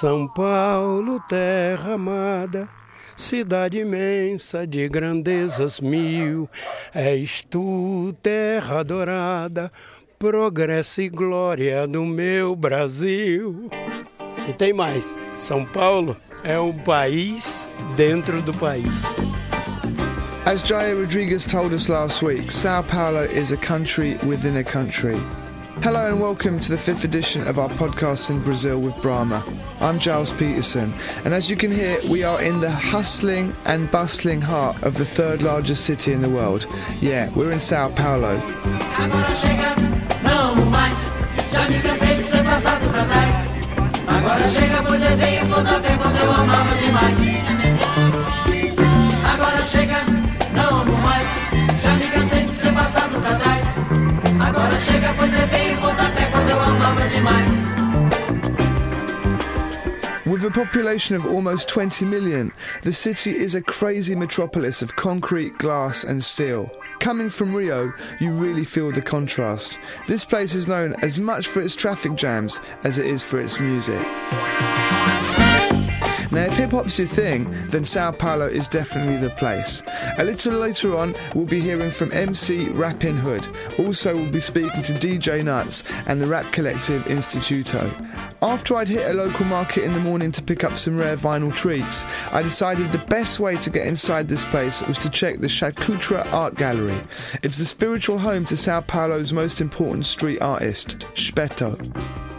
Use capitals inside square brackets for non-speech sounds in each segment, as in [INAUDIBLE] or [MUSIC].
São Paulo, terra amada, cidade imensa de grandezas mil, és tu, terra adorada, progresso e glória do meu Brasil. E tem mais: São Paulo é um país dentro do país. As Jair Rodrigues told us last week, Sao Paulo is a country within a country. Hello and welcome to the fifth edition of our podcast in Brazil with Brahma. I'm Gilles Peterson, and as you can hear, we are in the hustling and bustling heart of the third largest city in the world. Yeah, we're in Sao Paulo. Agora chega, não amo mais. Já me cansei de ser passado With a population of almost 20 million, the city is a crazy metropolis of concrete, glass, and steel. Coming from Rio, you really feel the contrast. This place is known as much for its traffic jams as it is for its music. Now, if hip hop's your thing, then Sao Paulo is definitely the place. A little later on, we'll be hearing from MC Rappin Hood. Also, we'll be speaking to DJ Nuts and the rap collective Instituto. After I'd hit a local market in the morning to pick up some rare vinyl treats, I decided the best way to get inside this place was to check the Choque Cultural Gallery. It's the spiritual home to Sao Paulo's most important street artist, Speto.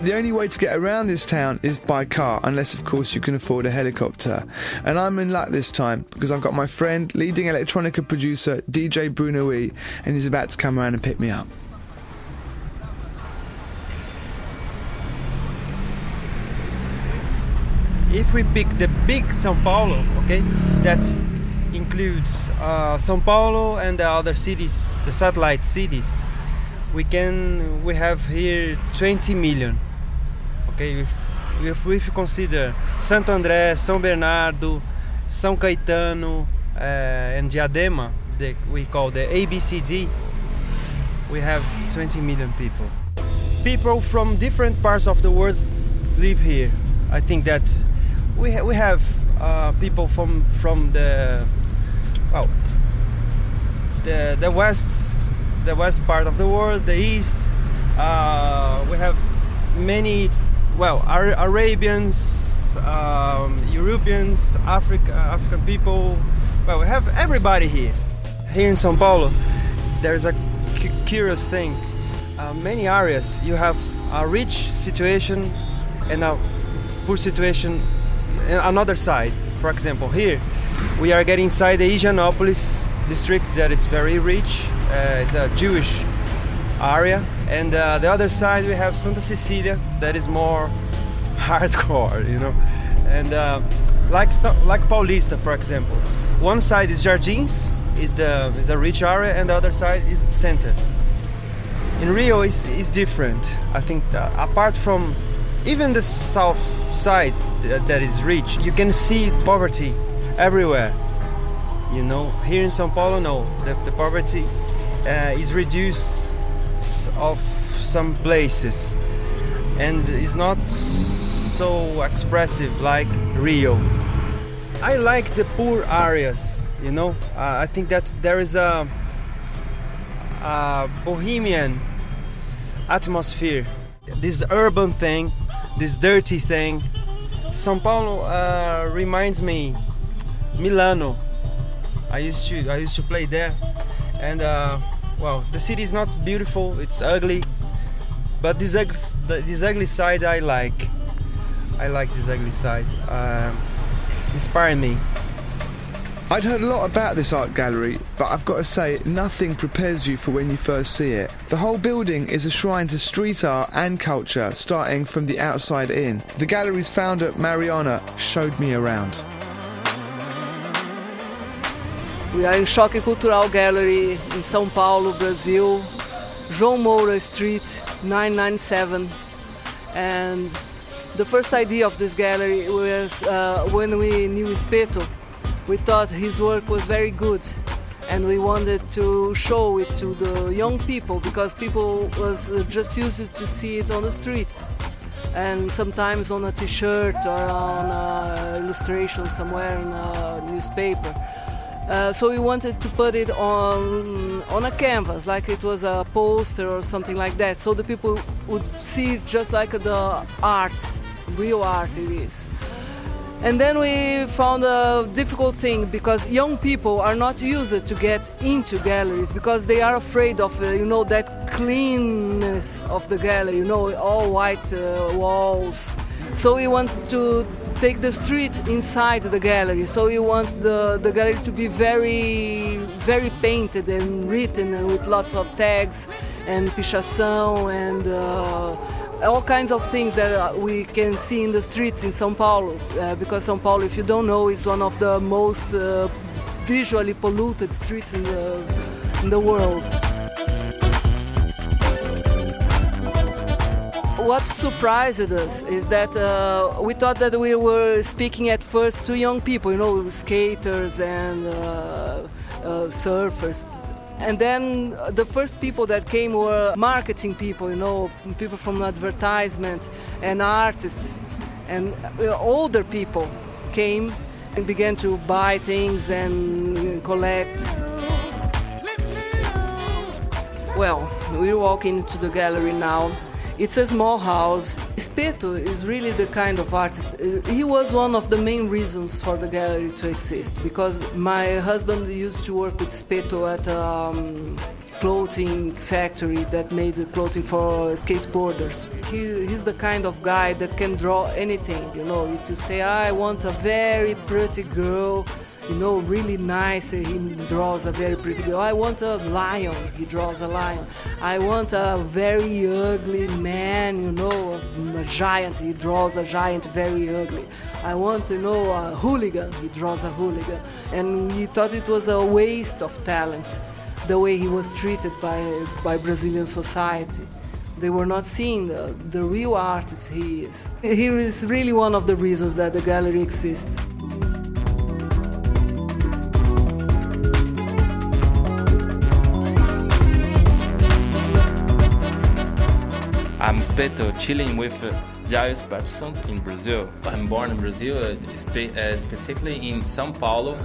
The only way to get around this town is by car, unless, of course, you can afford a helicopter. And I'm in luck this time because I've got my friend, leading electronica producer DJ Bruno E, and he's about to come around and pick me up. if we pick the big São Paulo, okay, that includes uh, São Paulo and the other cities, the satellite cities, we can we have here 20 million. Okay, if, if we consider Santo André, São Bernardo, São Caetano, uh, and Diadema, the, we call the ABCD, we have 20 million people. People from different parts of the world live here. I think that we ha- we have uh, people from from the well the the west the west part of the world, the east. Uh, we have many well Ar- Arabians, um, Europeans, Africa African people. Well, we have everybody here. Here in São Paulo, there's a cu- curious thing. Uh, many areas you have a rich situation and a poor situation in another side. For example, here we are getting inside the Higienópolis district that is very rich. Uh, it's a Jewish area, and uh, the other side we have Santa Cecilia that is more [LAUGHS] hardcore, you know. And uh, like like Paulista, for example, one side is Jardins, is the is a rich area, and the other side is the center. In Rio, is is different. I think that apart from even the south side th- that is rich, you can see poverty everywhere. You know, here in São Paulo, no, the, the poverty uh, is reduced of some places, and is not so expressive like Rio. I like the poor areas. You know, uh, I think that there is a, a bohemian atmosphere. This urban thing, this dirty thing. São Paulo uh, reminds me Milano. I used to I used to play there, and uh, well, the city is not beautiful. It's ugly, but this ugly, this ugly side I like. I like this ugly side. Um, inspire me. I'd heard a lot about this art gallery, but I've got to say, nothing prepares you for when you first see it. The whole building is a shrine to street art and culture, starting from the outside in. The gallery's founder, Mariana, showed me around. We are in Choque Cultural Gallery in São Paulo, Brazil, João Moura Street 997. And the first idea of this gallery was uh, when we knew Espeto. We thought his work was very good and we wanted to show it to the young people because people was uh, just used to see it on the streets and sometimes on a t-shirt or on an illustration somewhere in a newspaper. Uh, so we wanted to put it on on a canvas, like it was a poster or something like that, so the people would see just like the art, real art it is. And then we found a difficult thing because young people are not used to get into galleries because they are afraid of, uh, you know, that cleanness of the gallery, you know, all white uh, walls. So we wanted to take the street inside the gallery. So we want the, the gallery to be very, very painted and written and with lots of tags and pichação and uh, all kinds of things that uh, we can see in the streets in São Paulo, uh, because São Paulo, if you don't know, is one of the most uh, visually polluted streets in the, in the world. What surprised us is that uh, we thought that we were speaking at first to young people, you know, skaters and uh, uh, surfers, and then the first people that came were marketing people, you know, people from advertisement and artists. And older people came and began to buy things and collect. Well, we're walking into the gallery now it's a small house. Espeto is really the kind of artist. He was one of the main reasons for the gallery to exist because my husband used to work with Espeto at a um, clothing factory that made clothing for skateboarders. He, he's the kind of guy that can draw anything. You know, if you say, I want a very pretty girl you know, really nice. He draws a very pretty girl. I want a lion. He draws a lion. I want a very ugly man, you know, a giant. He draws a giant very ugly. I want, you know, a hooligan. He draws a hooligan. And he thought it was a waste of talent, the way he was treated by, by Brazilian society they were not seeing the, the real artist he is. He is really one of the reasons that the gallery exists. Speto, chilling with uh, Gilles Patterson in Brazil. I'm born in Brazil, uh, uh, specifically in São Paulo.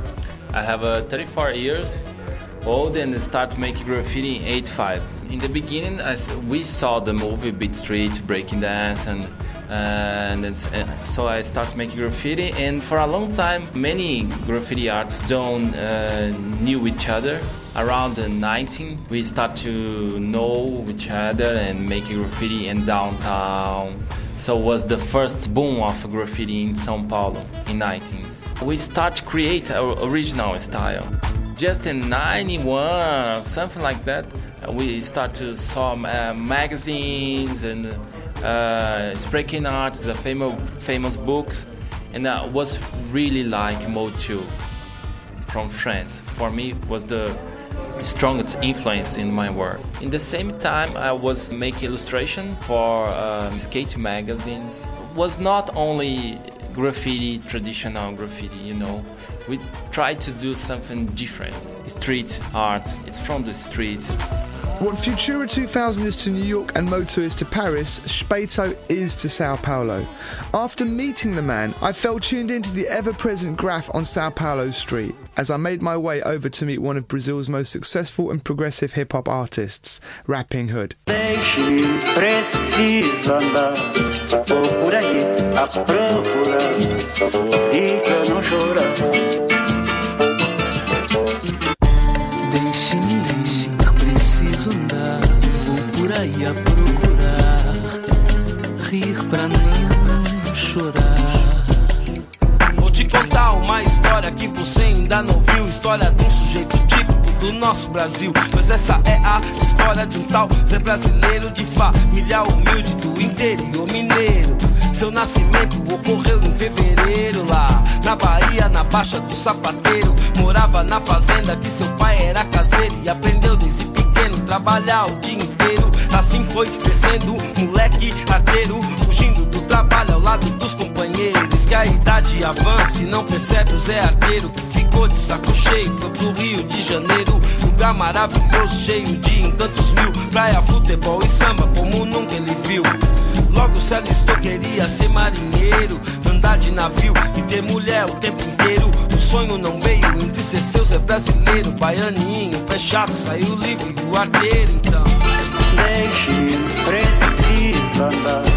I have uh, 34 years old and start making graffiti in 85. In the beginning, we saw the movie Beat Street, Breaking Dance, and and uh, so I started making graffiti. And for a long time, many graffiti artists don't uh, knew each other. Around 19, we start to know each other and make graffiti in downtown. So was the first boom of graffiti in São Paulo in 19s. We start to create our original style. Just in 91 or something like that, we start to saw uh, magazines and uh, Spraycan Art the famous famous book, and that was really like 2 from France. For me, was the strongest influence in my work. In the same time, I was making illustration for um, skate magazines. Was not only graffiti, traditional graffiti, you know. We tried to do something different. Street art. It's from the street. What Futura 2000 is to New York and Mode 2 is to Paris, Speto is to Sao Paulo. After meeting the man, I felt tuned into the ever present graph on Sao Paulo's street as I made my way over to meet one of Brazil's most successful and progressive hip hop artists, Rappin' Hood. a procurar, rir pra não chorar. Vou te contar uma história que você ainda não viu. História de um sujeito típico do nosso Brasil. Pois essa é a história de um tal Zé brasileiro de família humilde do interior mineiro. Seu nascimento ocorreu em fevereiro lá na Bahia, na Baixa do Sapateiro. Morava na fazenda que seu pai era caseiro e aprendeu desde pequeno trabalhar o dia inteiro. Assim foi crescendo, moleque arteiro, fugindo do trabalho ao lado dos companheiros. Que a idade avança e não percebe o Zé Arteiro que ficou de saco cheio, foi pro Rio de Janeiro. Lugar maravilhoso, cheio de encantos mil. Praia, futebol e samba, como nunca ele viu. Logo se alistou, queria ser marinheiro, andar de navio e ter mulher o tempo inteiro. O sonho não veio, entre ser seus é brasileiro, baianinho, pé chato, saiu livre do arteiro, então. Deixe, precisa andar,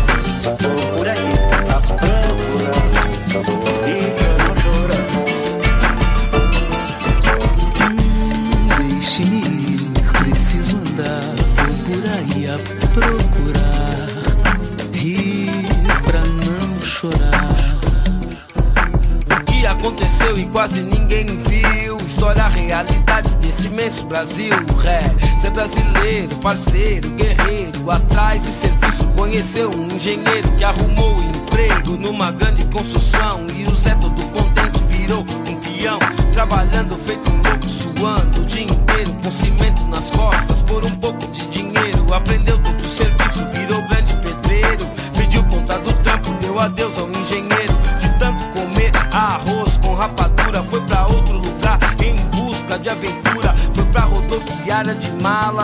parceiro, guerreiro. Atrás de serviço, conheceu um engenheiro que arrumou emprego numa grande construção. E o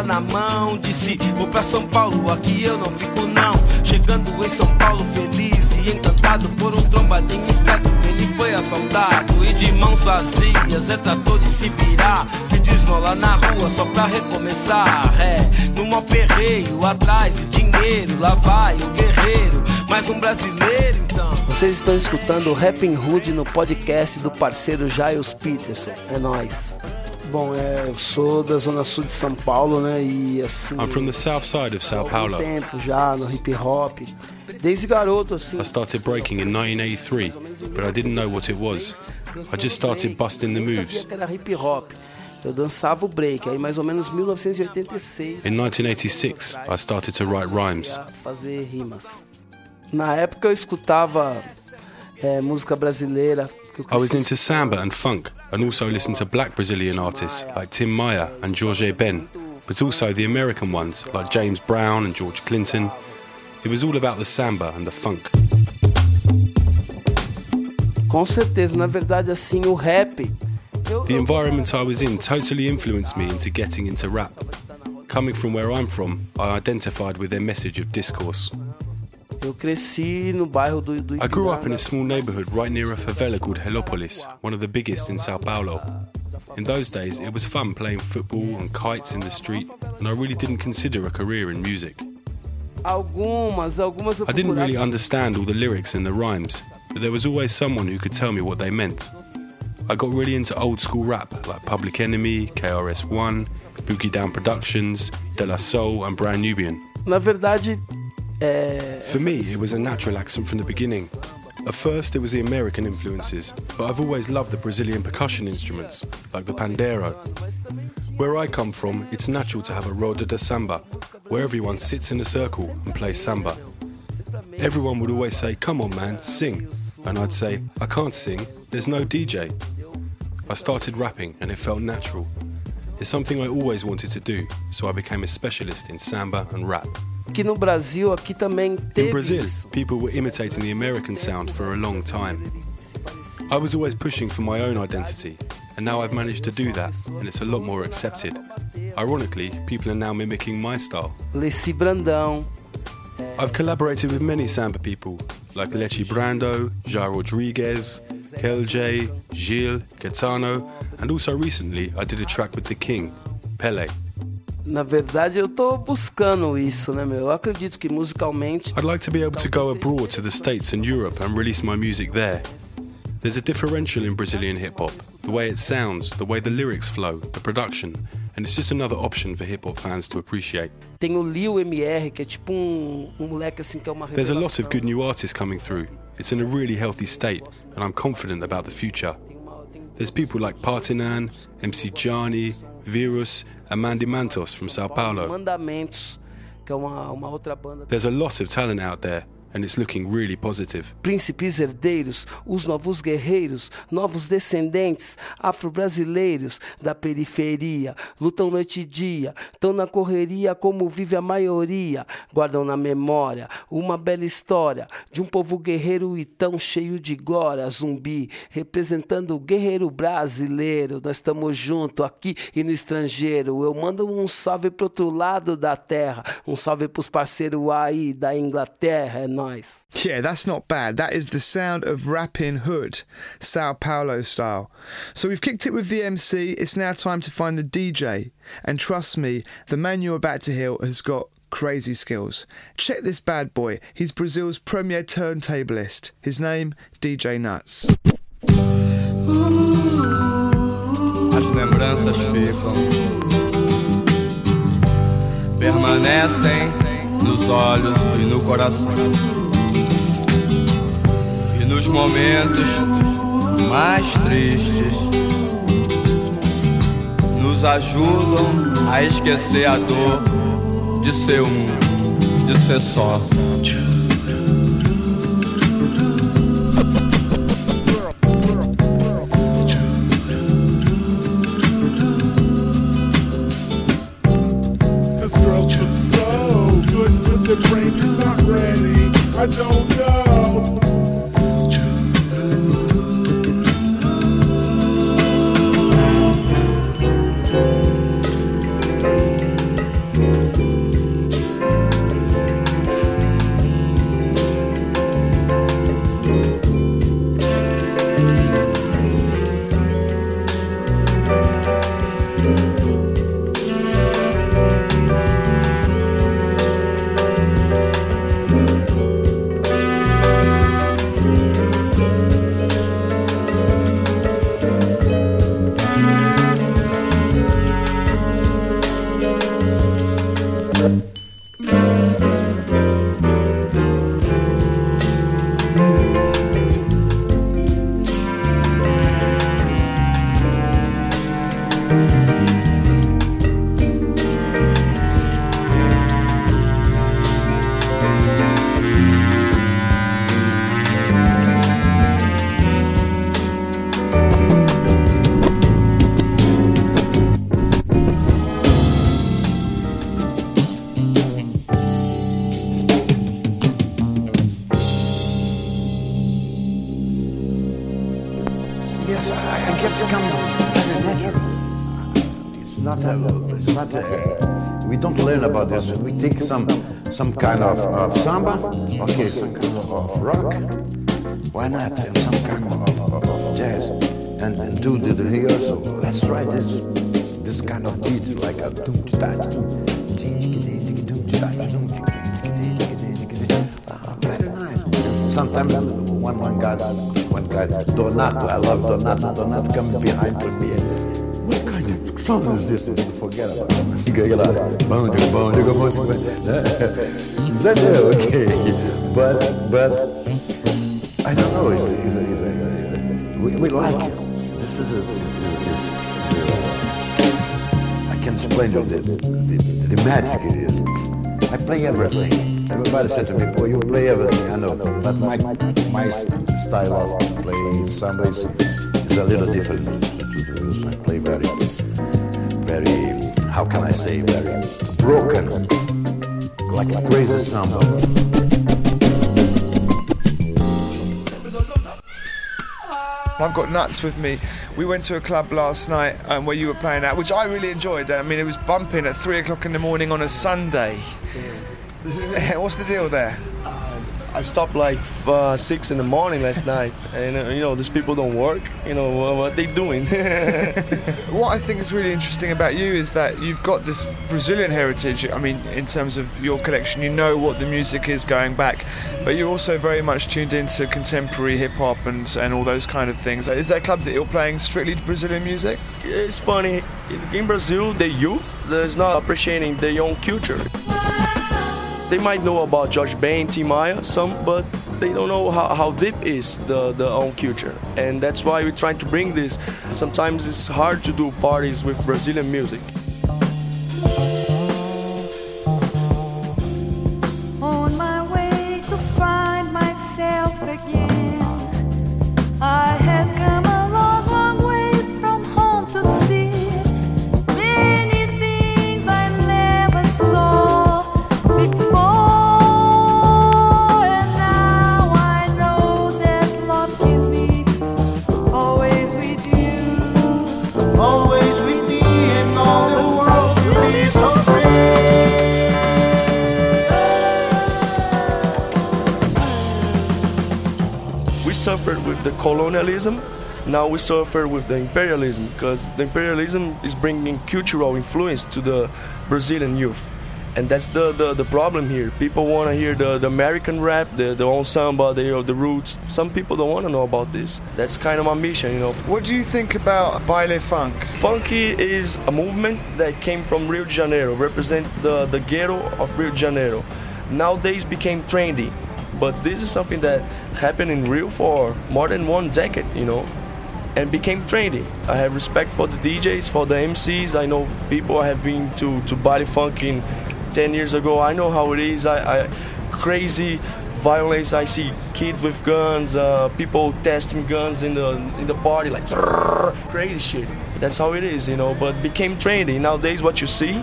na mão. Disse: Vou pra São Paulo, aqui eu não fico não. Chegando em São Paulo, feliz e encantado por um trombadinho esperto. Ele foi assaltado e de mãos vazias é tratou de se virar. Pediu esmola na rua só pra recomeçar. É, no mó perreio, atrás de dinheiro. Lá vai o guerreiro, mais um brasileiro então. Vocês estão escutando o Rapping Hood no podcast do parceiro Giles Peterson. É nóis. Bom, é, eu sou da zona sul de São Paulo, né? E assim. I'm from the south side of Sao há Paulo. tempo já no hip hop. Desde garoto, assim. I started breaking in 1983, but I didn't know what it was. I just started busting the moves. era hip hop. Eu dançava o break, aí mais ou menos 1986. In 1986, I started to write rhymes. fazer rimas. Na época eu escutava é, música brasileira. que eu I was into samba and funk, and also listen to black Brazilian artists like Tim Maia and Jorge Ben, but also the American ones like James Brown and George Clinton. It was all about the samba and the funk. Com certeza, na verdade, assim, o rap. The environment I was in totally influenced me into getting into rap. Coming from where I'm from, I identified with their message of discourse. Eu cresci no bairro do, do I grew up in a small neighborhood right near a favela called Heliópolis, one of the biggest in Sao Paulo. In those days, it was fun playing football and kites in the street, and I really didn't consider a career in music. Algumas, algumas I didn't really understand all the lyrics and the rhymes, but there was always someone who could tell me what they meant. I got really into old school rap like Public Enemy, KRS-One, Boogie Down Productions, De La Soul, and Brand Nubian. Na verdade. Uh, For me, it was a natural accent from the beginning. At first, it was the American influences, but I've always loved the Brazilian percussion instruments, like the pandeiro. Where I come from, it's natural to have a roda de samba, where everyone sits in a circle and plays samba. Everyone would always say, Come on, man, sing. And I'd say, I can't sing, there's no DJ. I started rapping and it felt natural. It's something I always wanted to do, so I became a specialist in samba and rap. Aqui no Brasil, aqui também teve In Brazil, isso. people were imitating the American sound for a long time. I was always pushing for my own identity, and now I've managed to do that, and it's a lot more accepted. Ironically, people are now mimicking my style. Leci Brandão, I've collaborated with many samba people, like Leci Brandão, Jair Rodrigues, Kel J, Gil, Caetano, and also recently I did a track with the King, Pele. Na verdade eu tô buscando isso, né, meu? Eu acredito que musicalmente I'd like to be able to go abroad to the States and Europe and release my music there. There's a differential in Brazilian hip hop the way it sounds, the way the lyrics flow, the production, and it's just another option for hip hop fans to appreciate. tem o Lil MR, que é tipo um, um moleque assim que é uma There's a lot of good new artists coming through. It's in a really healthy state, and I'm confident about the future. There's people like Partinan, MC Gianni, Virus, and Mandy Mantos from Sao Paulo. Mandamentos, que é uma, uma outra banda. There's a lot of talent out there, and it's looking really positive. Príncipes herdeiros, os novos guerreiros, novos descendentes, afro-brasileiros da periferia, lutam noite e dia, tão na correria como vive a maioria, guardam na memória uma bela história de um povo guerreiro e tão cheio de glória, zumbi, representando o guerreiro brasileiro. Nós estamos junto aqui e no estrangeiro. Eu mando um salve pro outro lado da terra, um salve pros parceiros aí da Inglaterra, é nóis. Yeah, that's not bad. That is the sound of Rappin' Hood, Sao Paulo style. So we've kicked it with the MC. It's now time to find the DJ. And trust me, the man you're about to hear has got crazy skills. Check this bad boy. He's Brazil's premier turntablist. His name, DJ Nuts. As lembranças ficam, permanecem nos olhos e no coração. E nos momentos mais tristes, nos ajudam a esquecer a dor de ser um, de ser só. I don't some kind of, of samba, okay, some kind of, of rock, why not, and some kind of, of, jazz, and, and do the, the rehearsal. Let's try this this kind of beat like a doom Very nice. Sometimes one one guy, one guy, Donato. I love Donato. Donato comes behind to me. Of song is? You forget about it. You go like, bone, digga, bone, digga, bone, digga. [LAUGHS] That, okay, but but I don't know. It's, it's, it's, it's, it's, we, we like it. This is a. Is a, is a I can't explain you the, the, the magic it is. I play everything. Everybody said to me, boy, you play everything. I know, but my my style of playing samba is, is a little different. I play very, how can I say, very broken, like a crazy samba. I've got nuts with me. We went to a club last night um, where you were playing at, which I really enjoyed. I mean, it was bumping at three o'clock in the morning on a Sunday. [LAUGHS] What's the deal there? I stopped like uh, six in the morning last [LAUGHS] night, and uh, you know these people don't work. You know what, what they doing? [LAUGHS] What I think is really interesting about you is that you've got this Brazilian heritage. I mean, in terms of your collection, you know what the music is going back, but you're also very much tuned into contemporary hip hop and, and all those kind of things. Is there clubs that you're playing strictly Brazilian music? it's funny in Brazil, the youth is not appreciating their own culture. They might know about Ben, Tim Maia, some, but they don't know how, how deep is the, the own culture. And that's why we're trying to bring this. Sometimes it's hard to do parties with Brazilian music. Colonialism. Now we suffer with the imperialism because the imperialism is bringing cultural influence to the Brazilian youth. And that's the, the, the problem here. People want to hear the, the American rap, the, the old samba, the, the roots. Some people don't want to know about this. That's kind of my mission, you know. What do you think about baile funk? Funky is a movement that came from Rio de Janeiro, represent the, the ghetto of Rio de Janeiro. Nowadays became trendy, but this is something that happened in Rio for more than one decade, you know, and became trendy. I have respect for the DJs, for the MCs. I know people have been to, to baile funk in 10 years ago. I know how it is. I, I crazy violence. I see kids with guns, uh, people testing guns in the in the party, like [LAUGHS] crazy shit. That's how it is, you know. But became trendy. Nowadays, what you see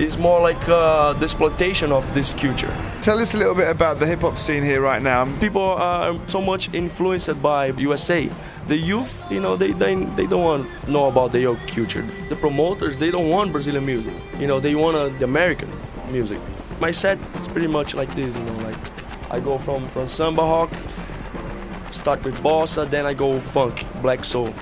is more like uh, the exploitation of this culture. Tell us a little bit about the hip hop scene here right now. People are so much influenced by USA. The youth, you know, they, they, they don't want to know about their culture. The promoters, they don't want Brazilian music. You know, they want uh, the American music. My set is pretty much like this, you know, like I go from, from samba rock, start with bossa, then I go funk, black soul.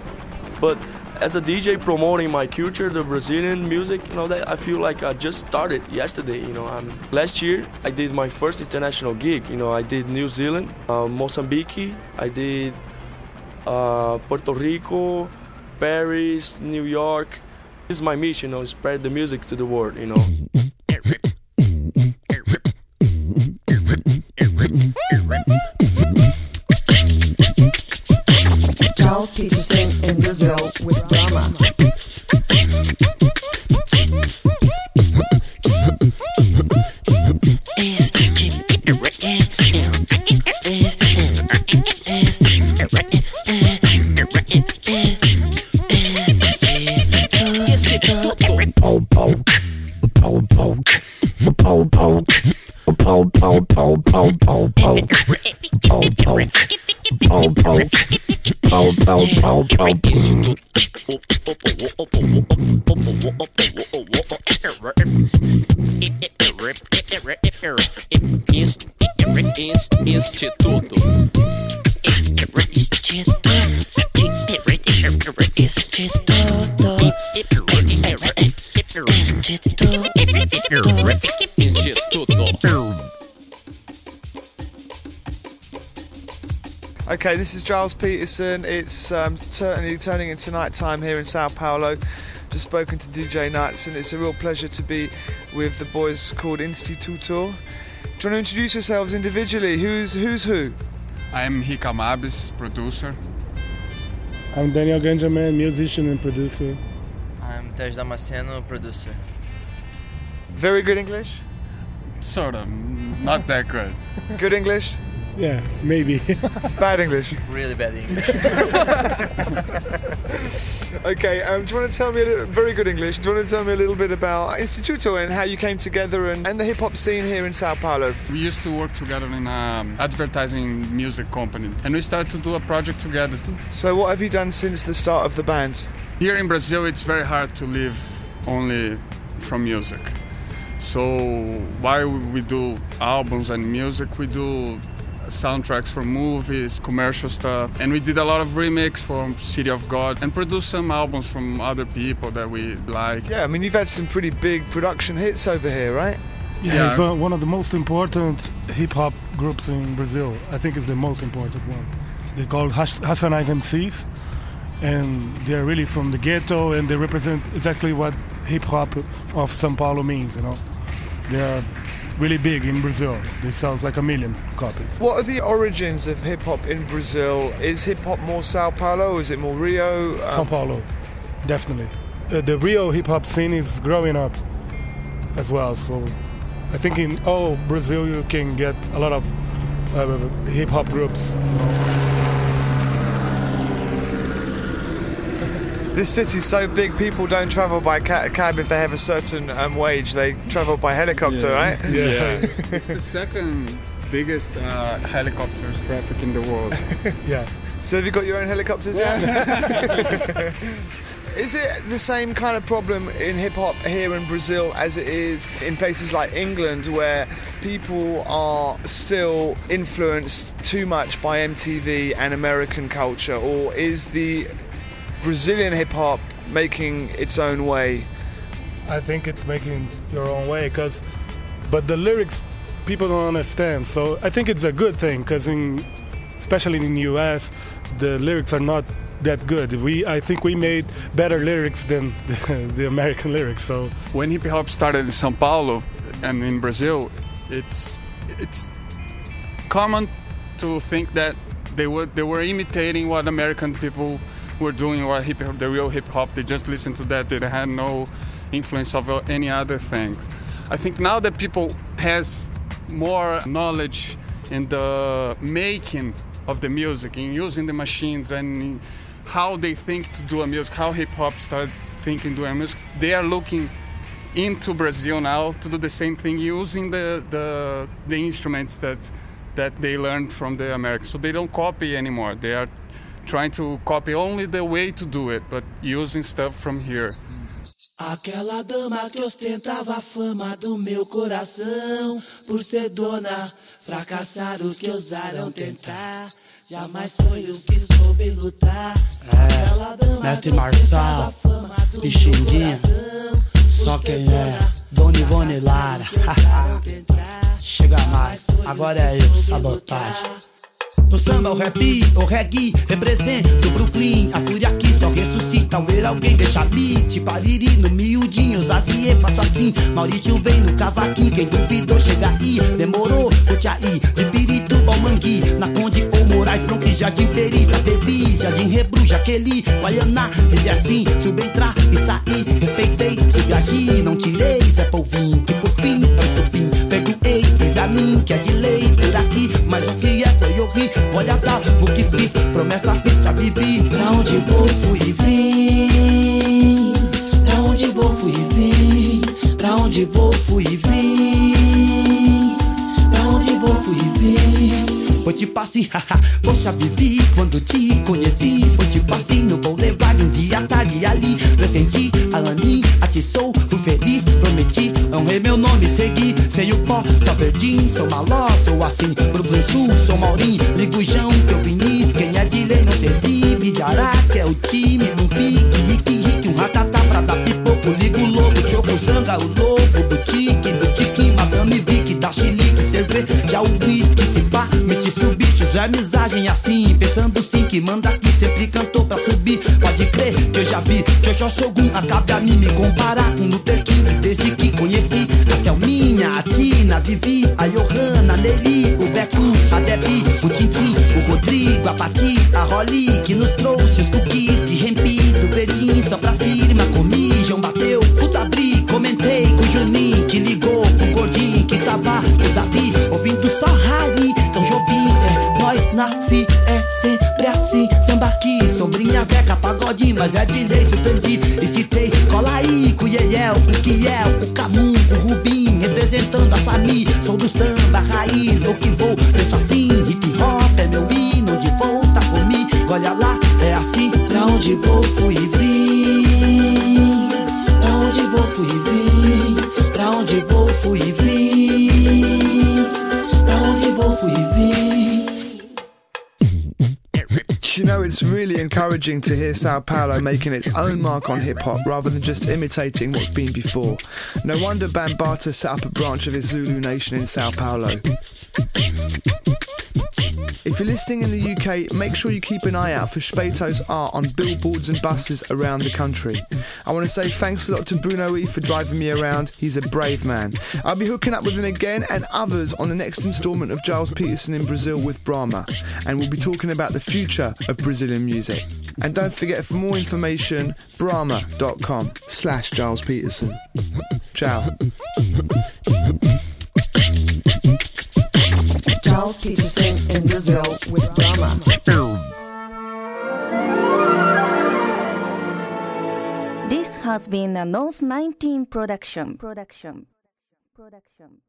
But as a DJ promoting my culture, the Brazilian music, you know, that I feel like I just started yesterday. You know, um, last year I did my first international gig. You know, I did New Zealand, uh, Mozambique, I did uh, Puerto Rico, Paris, New York. This is my mission, you know, spread the music to the world. You know. [LAUGHS] Brazil with Brahma. Instituto. Instituto. Okay, this is Gilles Peterson. It's um, certainly turning into night time here in Sao Paulo. Just spoken to DJ Nuts, and it's a real pleasure to be with the boys called Instituto. Do you want to introduce yourselves individually? Who's who's who? I'm Rica Amabis, producer. I'm Daniel Ganjaman, musician and producer. I'm Tejo Damasceno, producer. Very good English. Sort of, not that good. Good English. Yeah, maybe. [LAUGHS] Bad English. Really bad English. [LAUGHS] okay, um, do you want to tell me a little, very good English? Do you want to tell me a little bit about Instituto and how you came together and, and the hip hop scene here in Sao Paulo? We used to work together in an advertising music company, and we started to do a project together. So, what have you done since the start of the band? Here in Brazil, it's very hard to live only from music. So, while we do albums and music, we do soundtracks for movies, commercial stuff, and we did a lot of remix from City of God and produced some albums from other people that we like. Yeah, I mean, you've had some pretty big production hits over here, right? Yeah, Yeah. it's one one of the most important hip hop groups in Brazil. I think it's the most important one. They're called Has- Racionais MCs, and they're really from the ghetto, and they represent exactly what hip hop of São Paulo means. You know, they are really big in Brazil. They sell like a million copies. What are the origins of hip hop in Brazil? Is hip hop more Sao Paulo? Is it more Rio? Um, São Paulo, definitely. Uh, the Rio hip hop scene is growing up as well. So I think in all Brazil you can get a lot of uh, hip hop groups. This city's so big, people don't travel by ca- cab if they have a certain um, wage. They travel by helicopter, right? Yeah. It's the second biggest uh, helicopters traffic in the world. [LAUGHS] yeah. So have you got your own helicopters Yeah. yet? [LAUGHS] Is it the same kind of problem in hip hop here in Brazil as it is in places like England where people are still influenced too much by MTV and American culture? Or is the Brazilian hip hop making its own way? I think it's making your own way because, but the lyrics people don't understand. So I think it's a good thing because in, especially in the U.S., the lyrics are not that good. We I think we made better lyrics than the, [LAUGHS] the American lyrics. So when hip hop started in São Paulo and in Brazil, it's it's common to think that they were they were imitating what American people were doing what hip hop, the real hip hop. They just listened to that. They had no influence of any other things. I think now that people has more knowledge in the making of the music, in using the machines and how they think to do a music, how hip hop started thinking doing music, they are looking into Brazil now to do the same thing using the the, the instruments that that they learned from the Americans. So they don't copy anymore. They are trying to copy only the way to do it, but using stuff from here. Aquela dama que ostentava a fama do meu coração, por ser dona, fracassaram os que ousaram tentar. Jamais foi os que soube lutar. Aquela dama Mestre que ostentava a Marçal, fama do meu Pixinguinha, coração, só quem é Dona Ivone Lara. [LAUGHS] Chega mais, agora é eu, sabotagem. No samba, o rap, o reggae, represento Brooklyn. A fúria aqui só ressuscita ao ver alguém deixar beat. Pariri no miudinho, Zazie, faço assim. Maurício vem no cavaquinho, quem duvidou chega aí. Demorou, curte aí, de Pirituba ao Mangui. Na Conde ou Moraes, Bronx, Jardim Perita, Bebi, Jardim Rebru, Jaqueli, Guaianá. Esse é assim, sube entrar e sair. Respeitei, sube agir, não tirei. Zé Polvinho, que por fim é o estupim. Perdoei, fiz a mim, que é de lei por aqui. Mas o que é foi eu ri. Olha tá, o que fiz, promessa fiz, já vivi. Pra onde vou, fui e vim. Pra onde vou, fui e vim. Pra onde vou, fui e vim. Pra onde vou, fui e vim. Foi tipo assim, haha, poxa, vivi quando te conheci. Foi tipo assim, no Boulevard, um dia tarde ali. Pressenti a Lanin, atiçou, fui feliz, prometi. Honrei meu nome, segui, sem o pó, só verdinho. Sou maló, sou assim, Brooklyn Sul, sou Maurinho. Ligo o Jão, que eu vinis, quem é de lei não se exibe. De Araque é o time, num pique, rique, rique, um ratatá pra dar pipoco. Ligo lobo, choco, zanga, o lobo do tique, do tique, madame Vick, da chilique, cerveja, o whisky, amizagem assim, pensando sim, que manda aqui, sempre cantou pra subir. Pode crer que eu já vi, que eu já sou um, acabe a mim me comparar com o King, desde que conheci. A Selminha, a Tina, a Vivi, a Johanna, a Nelly, o Beco, a Debbie, o Tintin, o Rodrigo, a Pati, a Holly, que nos trouxe os cookies de rempido, verdinho, só pra firma, com o Yeyel, com o Kiel, com o Camum, com o Rubim, representando a família, sou do samba, raiz, vou que vou, penso assim, hip hop é meu hino, de volta comigo, olha lá, é assim, pra onde vou, fui e vim, pra onde vou, fui e vim, pra onde vou, fui e vim, pra onde vou, fui e vim. Encouraging to hear Sao Paulo making its own mark on hip hop rather than just imitating what's been before. No wonder Bambaataa set up a branch of his Zulu Nation in Sao Paulo. If you're listening in the UK, make sure you keep an eye out for Speto's art on billboards and buses around the country. I want to say thanks a lot to Bruno E for driving me around. He's a brave man. I'll be hooking up with him again and others on the next instalment of Gilles Peterson in Brazil with Brahma. And we'll be talking about the future of Brazilian music. And don't forget, for more information, brahma.com slash Gilles Peterson. Ciao. Gilles Peterson in Brazil with Brahma. This has been a North 19 production. Production. Production. Production.